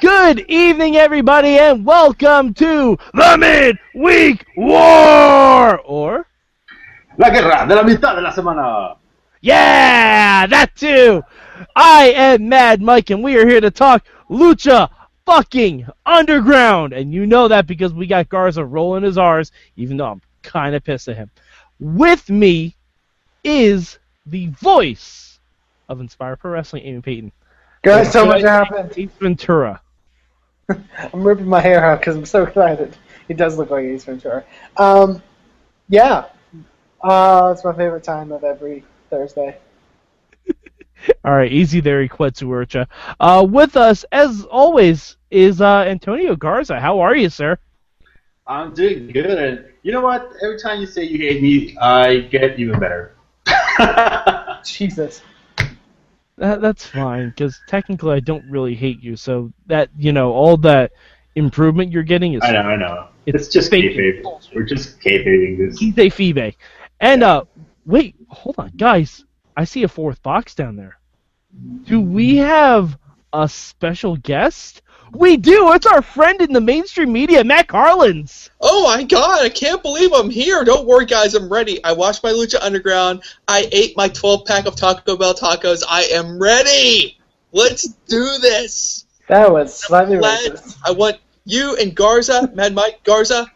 Good evening, everybody, and welcome to the Midweek War! Or, La guerra de la mitad de la semana. yeah, that too! I am Mad Mike, and we are here to talk Lucha fucking Underground! And you know that because we got Garza rolling his R's, even though I'm kind of pissed at him. With me is the voice of Inspire Pro Wrestling, Eamon Payton. Guys, so much happened. Ace Ventura. I'm ripping my hair out because I'm so excited. He does look like Ace Ventura. Um, yeah, uh, it's my favorite time of every Thursday. All right, easy there, Ikwetsu Urcha. Uh, with us, as always, is uh, Antonio Garza. How are you, sir? I'm doing good, and you know what? Every time you say you hate me, I get even better. Jesus. That, that's fine, because technically I don't really hate you, so that, you know, all that improvement you're getting is I know, I know. It's It's, just kayfabe. We're just kayfabing this. He's a Phoebe. And, uh, wait, hold on, guys. I see a fourth box down there. Do we have a special guest? We do! It's our friend in the mainstream media, Matt Carlins! Oh my god, I can't believe I'm here. Don't worry, guys, I'm ready. I watched my Lucha Underground. I ate my 12 pack of Taco Bell tacos. I am ready. Let's do this. That was slightly Glad- racist. I want you and Garza, Mad Mike, Garza,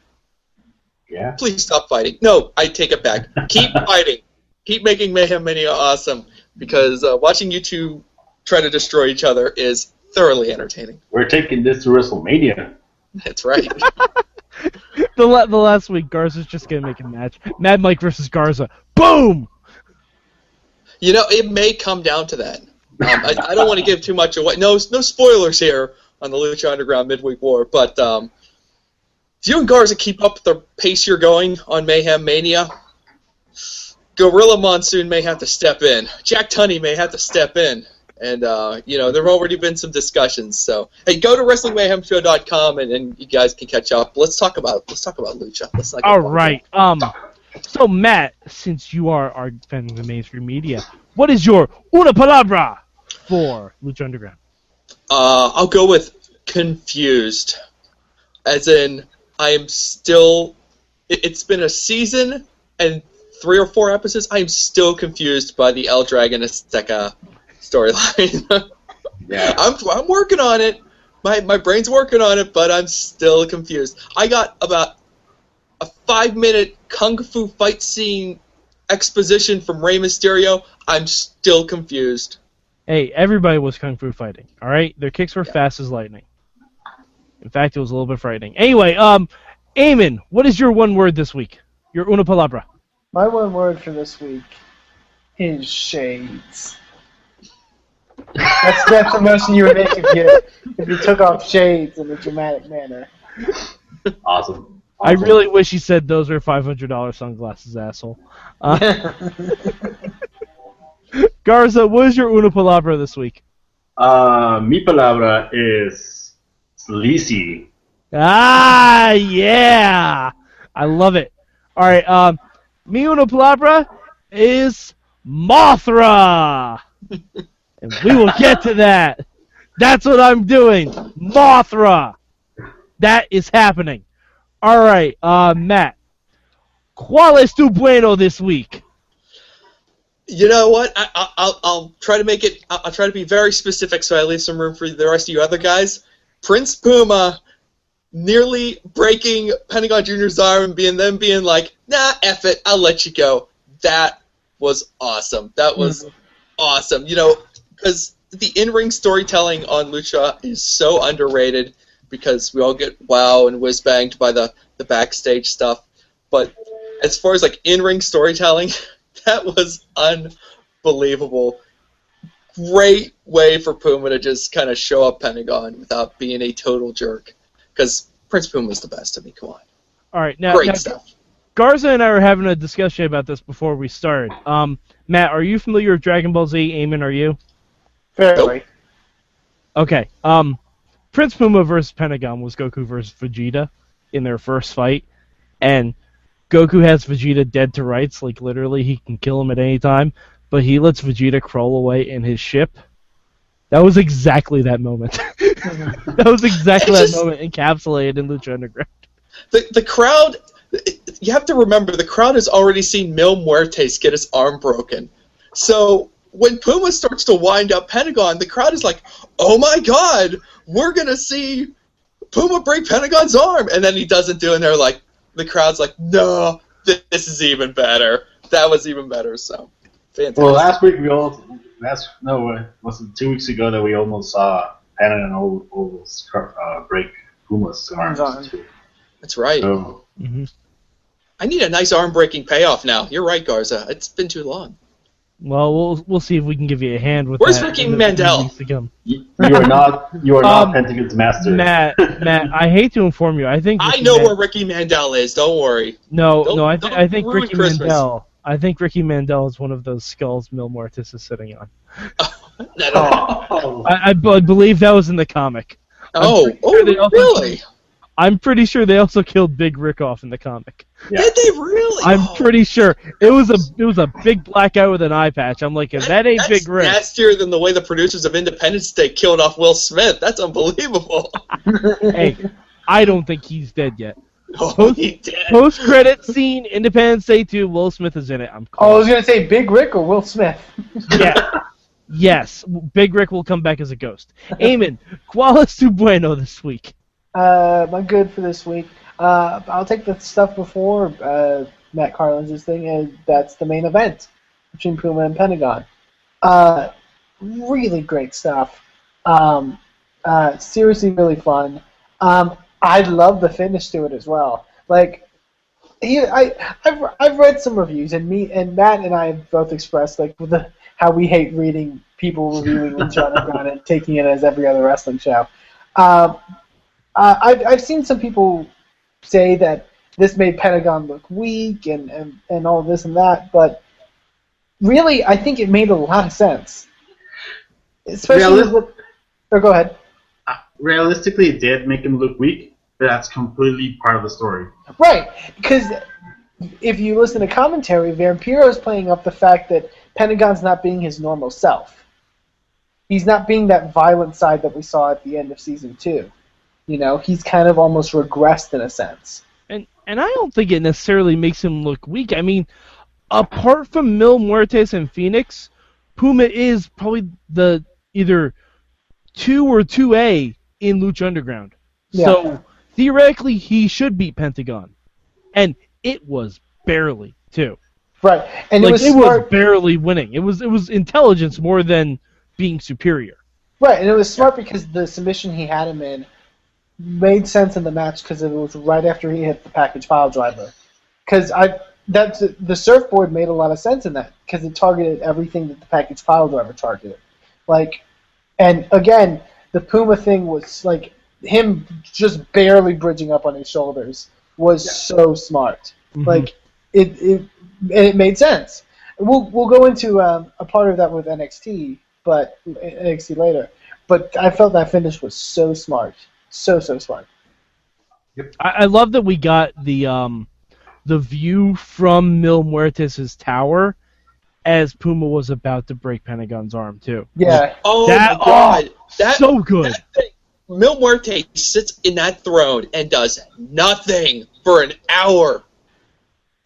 Yeah. please stop fighting. No, I take it back. Keep fighting. Keep making Mayhem Mania awesome because uh, watching you two try to destroy each other is thoroughly entertaining. We're taking this to WrestleMania. That's right. The, la- the last week, Garza's just gonna make a match. Mad Mike versus Garza. Boom! You know, it may come down to that. Um, I, I don't want to give too much away. No, no spoilers here on the Lucha Underground Midweek War. But um, if you and Garza keep up the pace you're going on Mayhem Mania, Gorilla Monsoon may have to step in. Jack Tunney may have to step in. And uh, you know, there have already been some discussions. So hey, go to WrestlingMayhemShow.com and, and you guys can catch up. Let's talk about let's talk about Lucha. Let's not All. Um. So Matt, since you are our fan of the mainstream media, what is your una palabra for Lucha Underground? Uh, I'll go with confused, as in I am still. It, it's been a season and three or four episodes. I am still confused by the El Dragon Azteca storyline. Yeah. I'm I'm working on it. My my brain's working on it, but I'm still confused. I got about a five minute kung fu fight scene exposition from Rey Mysterio. I'm still confused. Hey, everybody was kung fu fighting. All right, their kicks were fast as lightning. In fact, it was a little bit frightening. Anyway, um, Eamon, what is your one word this week? Your una palabra. My one word for this week is shades. That's that's the motion you would make if you if you took off shades in a dramatic manner. Awesome. I really wish he said those were five hundred dollars sunglasses, asshole. Uh, Garza, what is your una palabra this week? Uh, mi palabra is sleazy. Ah, yeah, I love it. All right, um, mi una palabra is Mothra, and we will get to that. That's what I'm doing, Mothra. That is happening. All right, uh, Matt. ¿Cuál es tu bueno this week? You know what? I, I, I'll, I'll try to make it. I'll, I'll try to be very specific, so I leave some room for the rest of you other guys. Prince Puma nearly breaking Pentagon Junior's arm and being them being like, "Nah, eff it, I'll let you go." That was awesome. That was awesome. You know, because the in-ring storytelling on Lucha is so underrated because we all get wow and whiz banged by the the backstage stuff, but as far as like in-ring storytelling. that was unbelievable. Great way for Puma to just kind of show up Pentagon without being a total jerk. Because Prince Puma's the best to me. Come on. All right, now, Great now stuff. Garza and I were having a discussion about this before we started. Um, Matt, are you familiar with Dragon Ball Z? Eamon, are you? Fairly. Okay. Um, Prince Puma versus Pentagon was Goku versus Vegeta in their first fight, and Goku has Vegeta dead to rights. Like literally, he can kill him at any time, but he lets Vegeta crawl away in his ship. That was exactly that moment. that was exactly It that moment encapsulated in Lucha Underground. The the crowd. You have to remember the crowd has already seen Mil Muertes get his arm broken. So when Puma starts to wind up Pentagon, the crowd is like, "Oh my God, we're gonna see Puma break Pentagon's arm," and then he doesn't do, it, and they're like, the crowd's like, "No, th- this is even better. That was even better." So fantastic. Well, last week we all last no uh, was it two weeks ago that we almost saw Panda and Ol- almost uh, break Puma's arms. Arms. too. That's right. So hmm I need a nice arm breaking payoff now. You're right, Garza. It's been too long. Well, we'll we'll see if we can give you a hand with Where's that Ricky in the- in the Mandel? weeks you, you are not you are not Um, Pentagon's master. Matt, Matt, I hate to inform you. I think I know Man- where Ricky Mandel is. Don't worry. No, Don't- no, I, th- I think Ricky Christmas. Mandel. I think Ricky Mandel is one of those skulls Mil Muertes is sitting on. I don't- Oh. I, I, b- I believe that was in the comic. oh, oh, sure they really? I'm pretty sure they also killed Big Rick off in the comic. Yeah. Did they really? I'm Oh, pretty sure it was a it was a big black guy with an eye patch. I'm like, if that ain't Big Rick, That's nastier than the way the producers of Independence Day killed off Will Smith. That's unbelievable. hey, I don't think he's dead yet. Oh, he. Post credit scene, Independence Day 2, Will Smith is in it. I'm calling. Oh, I was gonna say Big Rick or Will Smith. yeah. Yes, Big Rick will come back as a ghost. Eamon. ¿cuál es tu bueno this week? Uh, my good for this week. Uh, I'll take the stuff before uh, Matt Carlin's thing, and that's the main event between Puma and Pentagon. Uh, really great stuff. Um, uh, seriously, really fun. Um, I love the finish to it as well. Like, he, I, I've, I've read some reviews, and me and Matt and I have both expressed like the, how we hate reading people reviewing Lucha Underground and taking it as every other wrestling show. Um, uh, I've, I've seen some people say that this made Pentagon look weak and, and, and all this and that, but really, I think it made a lot of sense. Especially Realis- with. Oh, go ahead. Realistically, it did make him look weak, but that's completely part of the story. Right, because if you listen to commentary, Vampiro is playing up the fact that Pentagon's not being his normal self. He's not being that violent side that we saw at the end of season two. You know, he's kind of almost regressed in a sense. And and I don't think it necessarily makes him look weak. I mean, apart from Mil Muertes and Phoenix, Puma is probably the either two or two A in Lucha Underground. Yeah. So theoretically, he should beat Pentagon, and it was barely too. Right, and like it was it smart. was barely winning. It was it was intelligence more than being superior. Right, and it was smart because the submission he had him in made sense in the match because it was right after he hit the package piledriver. Because I that's the surfboard made a lot of sense in that because it targeted everything that the package piledriver targeted. Like, and again, the Puma thing was like him just barely bridging up on his shoulders was so smart. Mhm. Like it, it and it made sense. We'll we'll go into um, a part of that with NXT, but NXT later. But I felt that finish was so smart, so so smart. I, I love that we got the um the view from Mil Muertes' tower as Puma was about to break Pentagon's arm too. Yeah, Oh That- my god. that, so good. that thing, Mil Muerte sits in that throne and does nothing for an hour.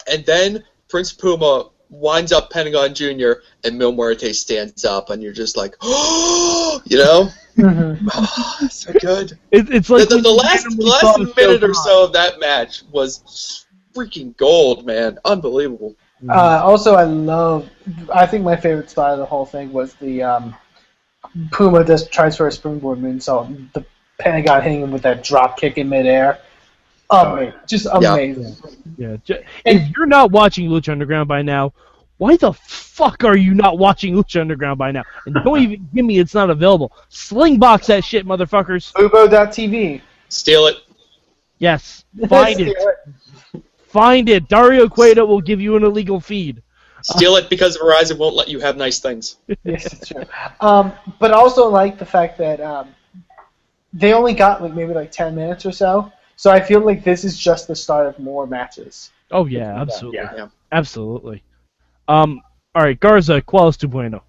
And then Prince Puma winds up Pentagon Jr. and Mil Muerte stands up and you're just like, oh, you know? Mhm. Oh, so good. It, it's like the, when the last, randomly last saw the minute or so of that match was freaking gold, man. Unbelievable. Uh, also, I love. I think my favorite spot of the whole thing was the um, Puma just tries for a springboard moonsault. and The Pentagon hitting him with that drop kick in midair. Amazing, just amazing. Yeah, j- if you're not watching Lucha Underground by now, why the fuck are you not watching Lucha Underground by now? And don't even give me it's not available. Slingbox that shit, motherfuckers. Fubo.tv. Steal it. Yes, find it. Find it. Dario Cueto will give you an illegal feed. Steal it because Verizon won't let you have nice things. yes, it's true. Um, but also like the fact that um, they only got like maybe like ten minutes or so. So I feel like this is just the start of more matches. Oh yeah, absolutely, Yeah. Yeah. absolutely. Um, all right, Garza, ¿cuál es tu bueno?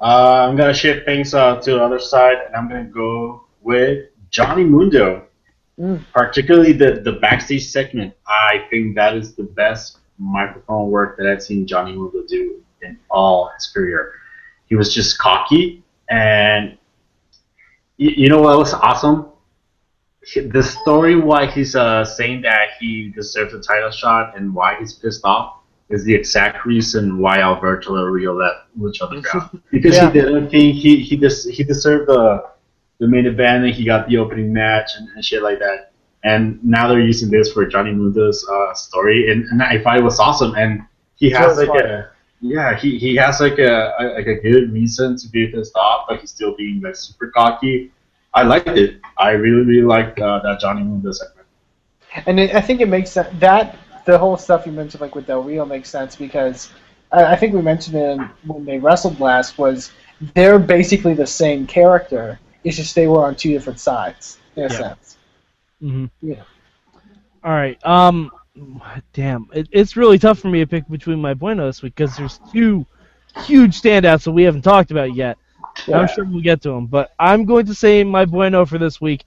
Uh, I'm gonna shift things uh, to the other side, and I'm gonna go with Johnny Mundo. Mm. Particularly the the backstage segment. I think that is the best microphone work that I've seen Johnny Mundo do in all his career. He was just cocky, and you, you know what was awesome? The story why he's uh, saying that he deserves a title shot and why he's pissed off is the exact reason why Alberto Del Rio let Lucha Underground. Because Yeah. he didn't think he he des- he deserved the the main event and he got the opening match and, and shit like that. And now they're using this for Johnny Mundo's uh, story, and, and I thought it was awesome. And he has Really like smart. a yeah, he, he has like a, a like a good reason to be pissed off, but he's still being like super cocky. I liked it. I really really liked uh, that Johnny Mundo segment. And it, I think it makes sense that the whole stuff you mentioned, like with Del Rio, makes sense because I, I think we mentioned it when they wrestled last was they're basically the same character. It's just they were on two different sides in a Yeah. sense. hmm Yeah. All right. Um, damn, it, it's really tough for me to pick between my bueno this week because there's two huge standouts that we haven't talked about yet. Yeah. I'm sure we'll get to them, but I'm going to say my bueno for this week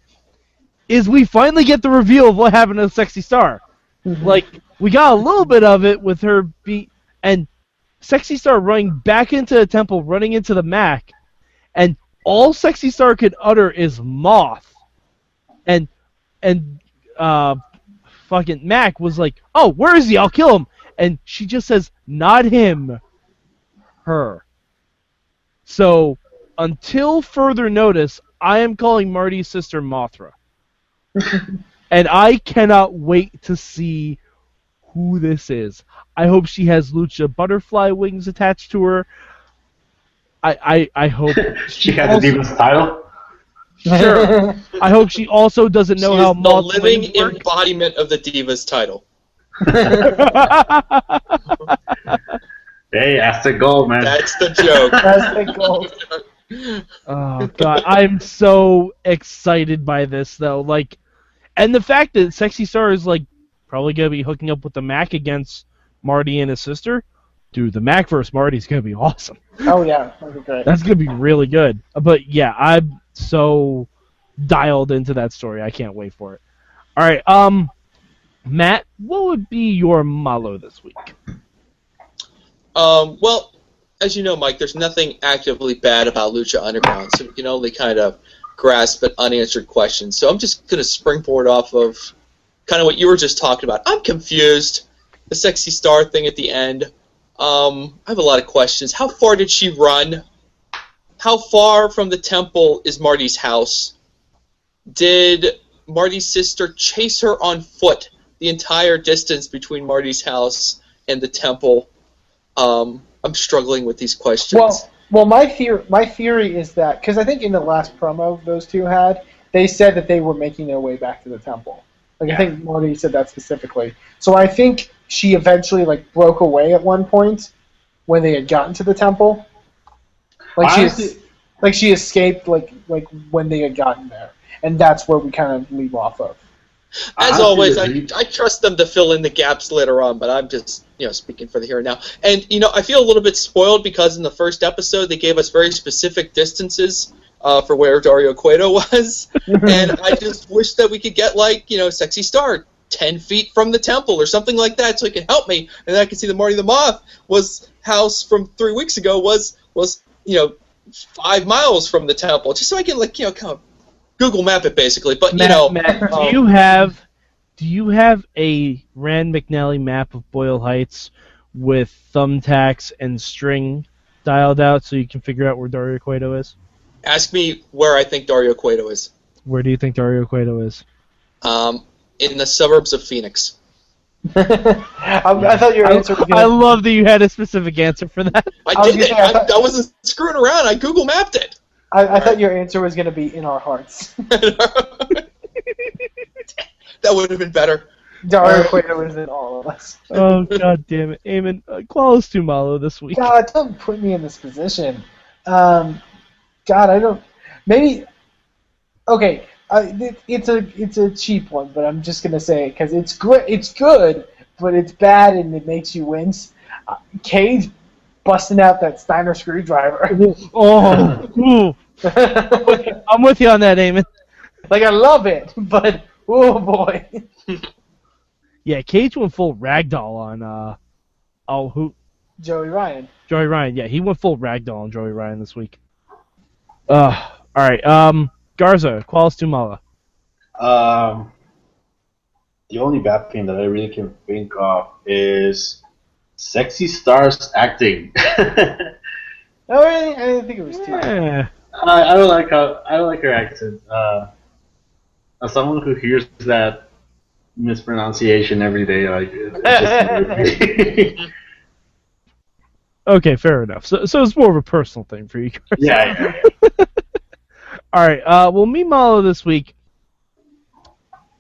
is we finally get the reveal of what happened to the Sexy Star. Mhm. Like we got a little bit of it with her be and Sexy Star running back into the temple, running into the Mack, and all Sexy Star could utter is moth. And and uh fucking Mack was like, "Oh, where is he? I'll kill him." And she just says, "Not him, her." So, until further notice, I am calling Marty's sister Mothra. and I cannot wait to see who this is. I hope she has Lucha butterfly wings attached to her. I I, I hope she has also- the Divas title. Sure. I hope she also doesn't know she how is the living wings work. embodiment of the Divas title. Hey, that's the goal, man. That's the joke. That's the goal. oh god, I'm so excited by this though. Like, and the fact that Sexy Star is like probably gonna be hooking up with the Mack against Marty and his sister. Dude, the Mack versus Marty's gonna be awesome. Oh yeah, that'd great. That's gonna be really good. But yeah, I'm so dialed into that story. I can't wait for it. All right, um, Matt, what would be your malo this week? Um, well, as you know, Mike, there's nothing actively bad about Lucha Underground, so we can only kind of grasp at unanswered questions. So I'm just going to springboard off of kind of what you were just talking about. I'm confused. The sexy star thing at the end. Um, I have a lot of questions. How far did she run? How far from the temple is Marty's house? Did Marty's sister chase her on foot the entire distance between Marty's house and the temple? Um, I'm struggling with these questions. Well, well, my theory, my theory is that because I think in the last promo those two had, they said that they were making their way back to the temple. Like I think Marty said that specifically. So I think she eventually like broke away at one point when they had gotten to the temple. Like she, Honestly- like she escaped like like when they had gotten there, and that's where we kind of leave off of. As honestly always, I, I trust them to fill in the gaps later on, but I'm just you know speaking for the here and now. And you know, I feel a little bit spoiled because in the first episode they gave us very specific distances uh, for where Dario Cueto was, and I just wish that we could get like you know, sexy star. 10 feet from the temple or something like that so he can help me and then I can see the Marty the Moth was house from three weeks ago was was you know five miles from the temple just so I can like you know kind of Google map it basically but you know Matt, do um, you have do you have a Rand McNally map of Boyle Heights with thumbtacks and string dialed out so you can figure out where Dario Cueto is? Ask me where I think Dario Cueto is. Where do you think Dario Cueto is? Um, in the suburbs of Phoenix. I, I thought your answer was I gonna. love that you had a specific answer for that. I, I was did it. say, I I, thought- I wasn't screwing around. I Google mapped it. I, I thought your answer was gonna be in our hearts. that would have been better. Dario Cueto is in all of us. Oh god damn it, Eamon, uh, call us to Malo this week. God, don't put me in this position. Um, God, I don't. Maybe. Okay, I, it, it's a it's a cheap one, but I'm just gonna say it because it's good. It's good, but it's bad and it makes you wince. Uh, Cage busting out that Steiner screwdriver. Oh, ooh. I'm with you on that, Eamon. like I love it, but oh boy. Yeah, Cage went full ragdoll on uh oh who Joey Ryan. Joey Ryan. Yeah, he went full ragdoll on Joey Ryan this week. Uh all right. Um Garza, Qualis Tumala. Um, the only bad thing that I really can think of is sexy stars acting. I, Oh, I, I didn't think it was too. Yeah. I don't like how I don't like her accent. Uh, as someone who hears that mispronunciation every day, like it just Okay, fair enough. So so it's more of a personal thing for you. Garza. yeah, yeah. All right. Uh, well, me Malo this week,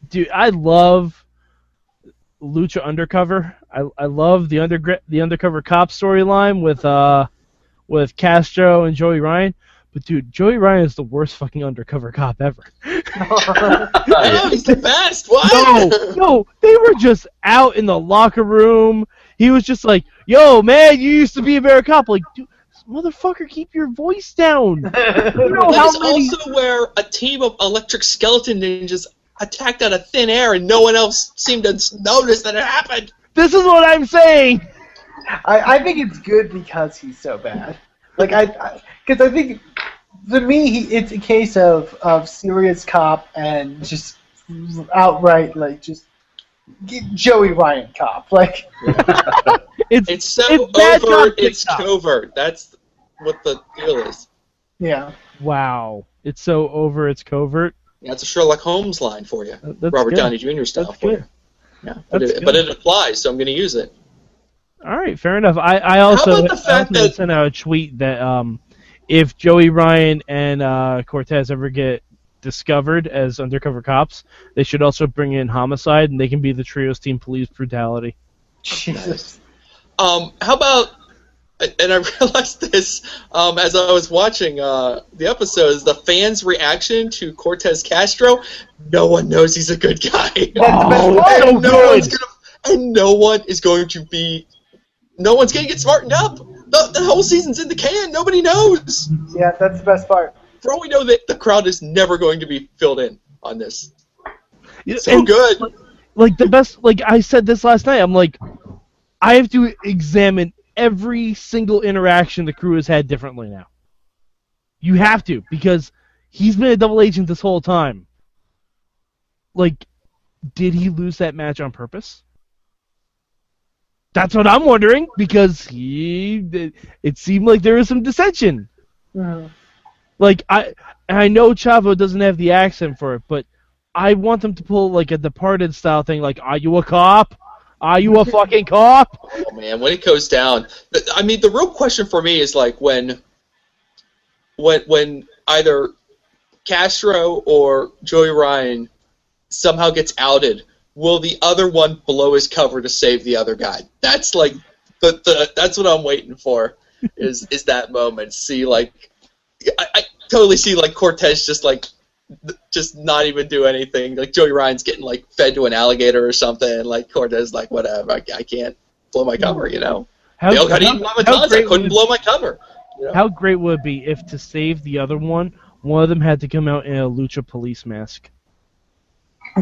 dude. I love Lucha Undercover. I I love the under the undercover cop storyline with uh with Castro and Joey Ryan. But dude, Joey Ryan is the worst fucking undercover cop ever. Oh, he's the best. What? No, no, they were just out in the locker room. He was just like, "Yo, man, you used to be a better cop." Like, dude, motherfucker, keep your voice down. You know That how is many? also where a team of electric skeleton ninjas attacked out of thin air and no one else seemed to notice that it happened. This is what I'm saying. I, I think it's good because he's so bad. Like I, because I, think to me he, it's a case of of serious cop and just outright like just Joey Ryan cop. Like It's It's so It's overt, it's cop. covert. That's what the deal is. yeah, wow. It's so over. It's covert. That's a Sherlock Holmes line for you. That's Robert good. Downey Jr. style That's for good. you. Yeah, but it, but it applies, so I'm going to use it. All right, fair enough. I, I also, about the fact that- sent out a tweet that um, if Joey Ryan and uh, Cortez ever get discovered as undercover cops, they should also bring in homicide, and they can be the trios team police brutality. Jesus. Um, how about? And I realized this um, as I was watching uh, the episodes. The fans' reaction to Cortez Castro. No one knows he's a good guy. That's the best Oh, part. so and no good. one's gonna, and no one is going to be. No one's going to get smartened up. The, the whole season's in the can. Nobody knows. Yeah, that's the best part. For all we know, that the crowd is never going to be filled in on this. Yeah, So and, good. Like the best. Like I said this last night. I'm like, I have to examine every single interaction the crew has had differently now. You have to because he's been a double agent this whole time. Like, did he lose that match on purpose? That's what I'm wondering because he. It seemed like there was some dissension. Mhm. Like I, and I know Chavo doesn't have the accent for it, but I want them to pull like a Departed style thing. Like, are you a cop? Are you a fucking cop? Oh man, when it goes down, I mean, the real question for me is like when, when, when either Castro or Joey Ryan somehow gets outed, will the other one blow his cover to save the other guy? That's like the, the that's what I'm waiting for. Is is that moment? See, like, I, I totally see like Cortez just like just not even do anything. Like Joey Ryan's getting like fed to an alligator or something, and like Cortez like whatever, I, I can't blow my cover, you know. How, They all how- how llamas. I great couldn't would- blow my cover. You know? How great would it be if to save the other one, one of them had to come out in a lucha police mask?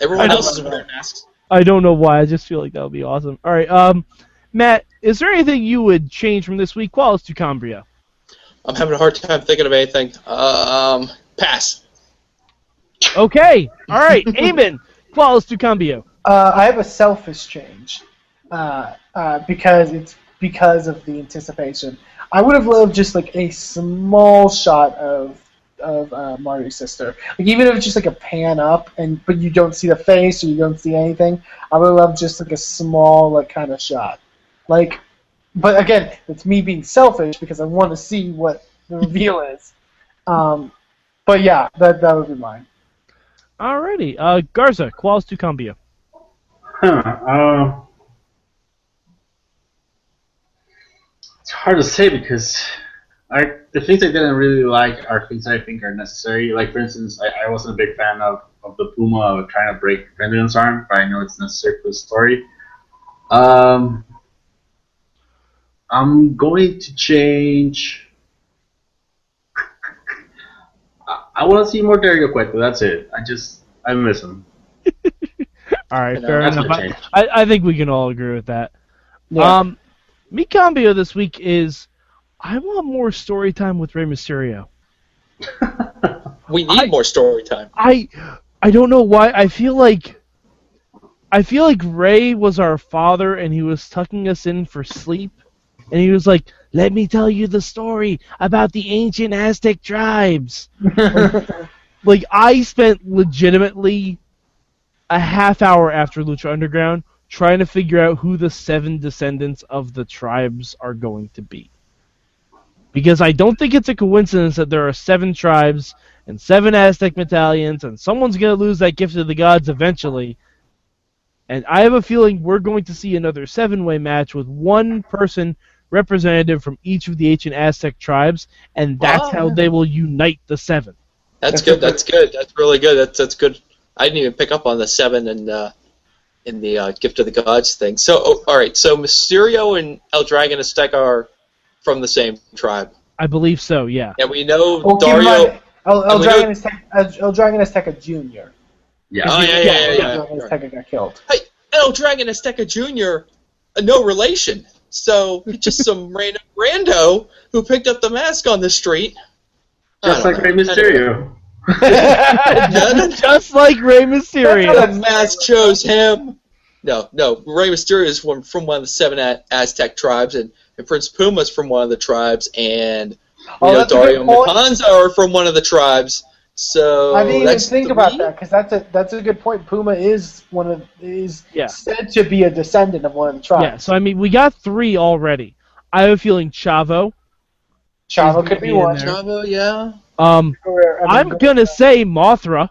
Everyone else is wearing masks. I don't know why. I just feel like that would be awesome. All right, um, Matt, is there anything you would change from this week? Qualis to Cambria. I'm having a hard time thinking of anything. Um, pass. Okay. All right, Eamon. Qualis to Cambio. Uh, I have a selfish change uh, uh, because it's because of the anticipation. I would have loved just like a small shot of of uh, Marty's sister, like even if it's just like a pan up and but you don't see the face or you don't see anything. I would love just like a small like kind of shot, like. But again, it's me being selfish because I want to see what the reveal is. Um, but yeah, that that would be mine. Alrighty. Uh, Garza. Qualis to Cambio. Huh. Um, it's hard to say because I the things I didn't really like are things I think are necessary. Like for instance, I, I wasn't a big fan of, of the Puma trying to break Vengeance arm, but I know it's necessary for the story. Um, I'm going to change. I, I want to see more Dario Cueto. That's it. I just I miss him. All right, fair that's enough. I. I, I think we can all agree with that. Yeah. Um, me cambio this week is I want more story time with Rey Mysterio. We need I- more story time. I I don't know why I feel like I feel like Rey was our father and he was tucking us in for sleep and he was like, "Let me tell you the story about the ancient Aztec tribes." like I spent legitimately a half hour after Lucha Underground trying to figure out who the seven descendants of the tribes are going to be. Because I don't think it's a coincidence that there are seven tribes and seven Aztec battalions, and someone's going to lose that gift of the gods eventually. And I have a feeling we're going to see another seven way match with one person representative from each of the ancient Aztec tribes, and that's Wow. how they will unite the seven. That's That's good. That's good. That's really good. That's that's good. I didn't even pick up on the seven and uh, in the uh, gift of the gods thing. So oh, all right. So Mysterio and El Dragon Azteca are from the same tribe, I believe so, yeah. and we know Well, Dario. El, El Dragon know- Azteca, El, El Dragon Azteca Jr. Yeah. Oh yeah, yeah, yeah, El yeah. Dragon Azteca got killed. Hey, El Dragon Azteca Jr. Uh, no relation. So just some random rando who picked up the mask on the street. Just like know. Rey Mysterio. Just like Rey Mysterio. the mask chose him. No, no. Rey Mysterio is from, from one of the seven A- Aztec tribes, and, and Prince Puma is from one of the tribes, and we Oh, know Dario good point. Matanza are from one of the tribes. So I didn't even think three. about that because that's a that's a good point. Puma is one of is Yeah. said to be a descendant of one of the tribes. Yeah, so I mean, we got three already. I have a feeling Chavo. Chavo could be gonna be one. Chavo, yeah. Um, Or, I mean, I'm gonna say Mothra.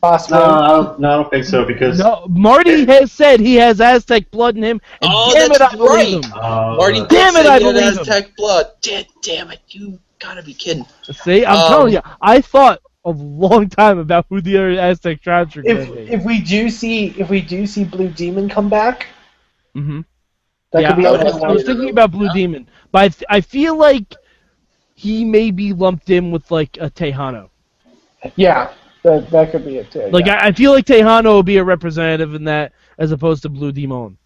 possibly. No, I don't, no, I don't think so because No, Marty has said he has Aztec blood in him, and Oh, damn it, that's I believe right. him. uh, Marty, Damn it, say I he had believe him. Aztec blood. Damn, damn it, you gotta be kidding. See, I'm Um, telling you, I thought a long time about who the other Aztec tribes are if going to be. if we do see if we do see Blue Demon come back, mm-hmm. that yeah, could be I was, I was thinking about Blue Yeah. Demon, but I, th- I feel like he may be lumped in with like a Texano. Yeah, that that could be it too. Like yeah. I, I feel like Texano will be a representative in that as opposed to Blue Demon.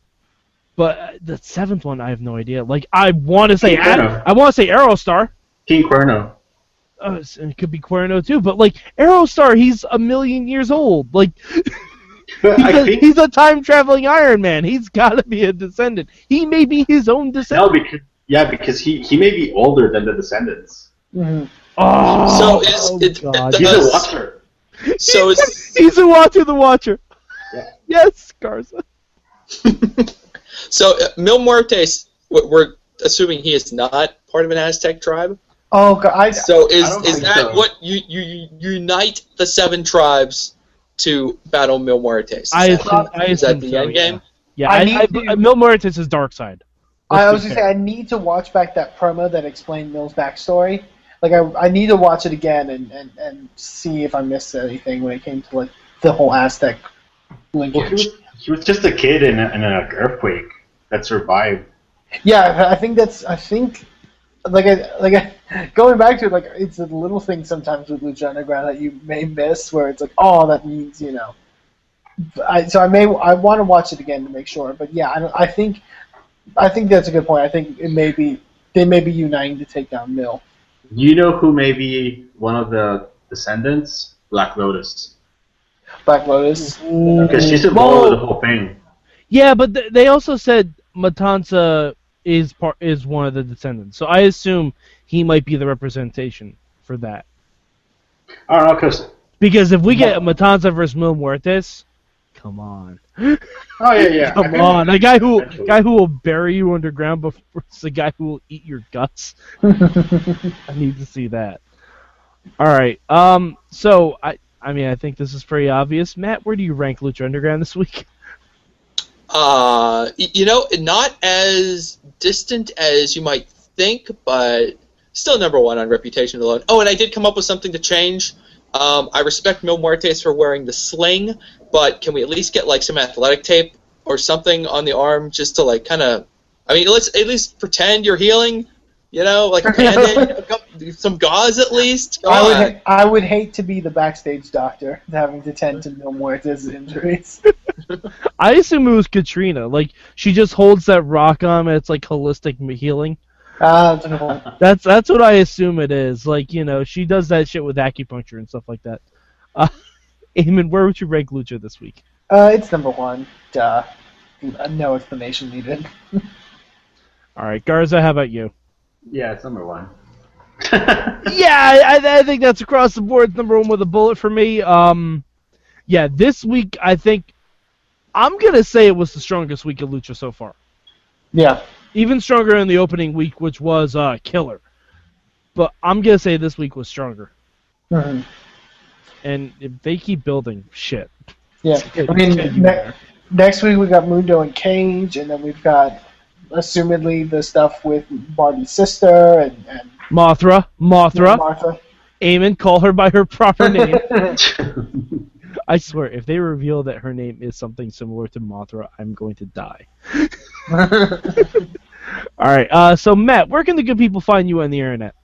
But uh, the seventh one, I have no idea. Like I want to say, Yeah. Ad- I want to say Aerostar. King Cuerno. Uh, it could be Cuerno too, but like Aerostar, he's a million years old. Like he's, I a, think he's a time traveling Iron Man. He's got to be a descendant. He may be his own descendant. no, descendant. because yeah, because he he may be older than the descendants. Mhm. oh, So is oh it- God. He's Uh, a watcher. So it's he's a Watcher the Watcher. Yeah. Yes, Garza. so uh, Mil Muertes. We're we're assuming he is not part of an Aztec tribe. Oh god, I, So is I is that so. what you, you you unite the seven tribes to battle Mil Muertes? Is I that- assume, I is that the so, end yeah. game? Yeah, I I, need I, to- Mil Muertes is dark side. I Let's was gonna say. I need to watch back that promo that explained Mil's backstory. Like I, I need to watch it again and, and, and see if I missed anything when it came to like the whole Aztec Well, he linkage. was, he was just a kid in, a, in an earthquake that survived. Yeah, I think that's I think like I like I, going back to it, like it's a little thing sometimes with Lucha Underground that you may miss where it's like oh that means you know. I, so I may I want to watch it again to make sure, but yeah, I, I think I think that's a good point. I think it may be they may be uniting to take down Mil. You know who may be one of the descendants? Black Lotus. Black Lotus. Mm. Because she's Whoa. involved with the whole thing. Yeah, but th- they also said Matanza is part is one of the descendants, so I assume he might be the representation for that. I don't know, because. Because if we get Matanza versus Mil Muertes, come on, Oh, yeah, yeah. Come on, a guy who Eventually. guy who will bury you underground before the guy who will eat your guts. I need to see that. All right. Um. So I. I mean, I think this is pretty obvious. Matt, where do you rank Lucha Underground this week? Uh, you know, not as distant as you might think, but still number one on reputation alone. Oh, and I did come up with something to change. Um, I respect Mil Muertes for wearing the sling, but can we at least get like some athletic tape or something on the arm just to like kind of I mean, let's at least pretend you're healing. You know, like a band-aid, some gauze at least. Come I would, ha- I would hate to be the backstage doctor having to tend to Mil Muertes' injuries. I assume it was Catrina. Like she just holds that rock on, and it's like holistic healing. Uh, that's one. That's that's what I assume it is. Like you know, she does that shit with acupuncture and stuff like that. Uh, Eamon, where would you rank Lucha this week? Uh, it's number one. Duh. Uh, No explanation needed. All right, Garza, how about you? Yeah, it's number one. yeah, I, I think that's across the board. Number one with a bullet for me. Um, yeah, this week I think I'm gonna say it was the strongest week of Lucha so far. Yeah. Even stronger in the opening week, which was uh, killer. But I'm gonna say this week was stronger. Mhm. And if they keep building, shit. Yeah. I mean, ne- next week we got Mundo and Cage, and then we've got, assumedly, the stuff with Barbie's sister and, and Mothra, Mothra, Martha. Eamon, call her by her proper name. I swear, if they reveal that her name is something similar to Mothra, I'm going to die. All right. Uh, so Matt, where can the good people find you on the internet?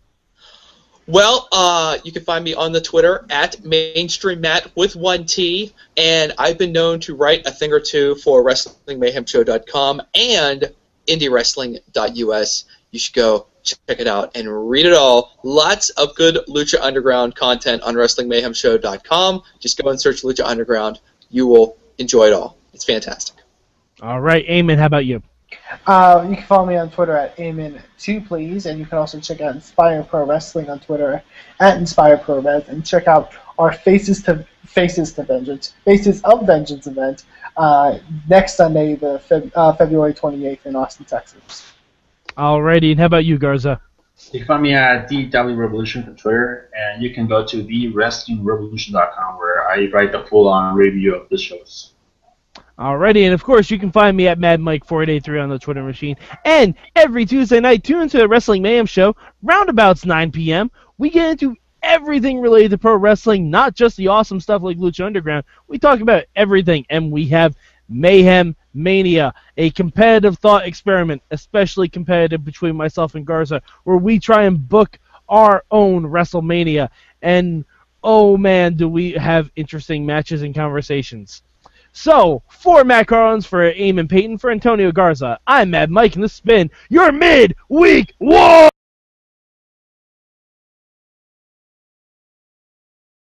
Well, uh, you can find me on the Twitter at mainstream Matt with one T, and I've been known to write a thing or two for WrestlingMayhemShow.com and IndieWrestling.us. You should go check it out and read it all. Lots of good Lucha Underground content on WrestlingMayhemShow.com. Just go and search Lucha Underground. You will enjoy it all. It's fantastic. All right, Eamon, how about you? Uh, you can follow me on Twitter at Amen2, please, and you can also check out Inspire Pro Wrestling on Twitter at Inspire Pro Rev, and check out our Faces to Faces to Vengeance, Faces of Vengeance event uh, next Sunday, the Feb- uh, February 28th in Austin, Texas. Alrighty, and how about you, Garza? You can find me at DW Revolution on Twitter, and you can go to TheWrestlingRevolution.com where I write the full-on review of the shows. Alrighty, and of course you can find me at MadMike4883 on the Twitter machine. And every Tuesday night, tune into the Wrestling Mayhem Show, roundabouts 9 p.m. We get into everything related to pro wrestling, not just the awesome stuff like Lucha Underground. We talk about everything, and we have Mayhem Mania, a competitive thought experiment, especially competitive between myself and Garza, where we try and book our own WrestleMania. And oh man, do we have interesting matches and conversations. So, for Matt Carlins, for Eamon Payton, for Antonio Garza, I'm Mad Mike, and this has been your Midweek War!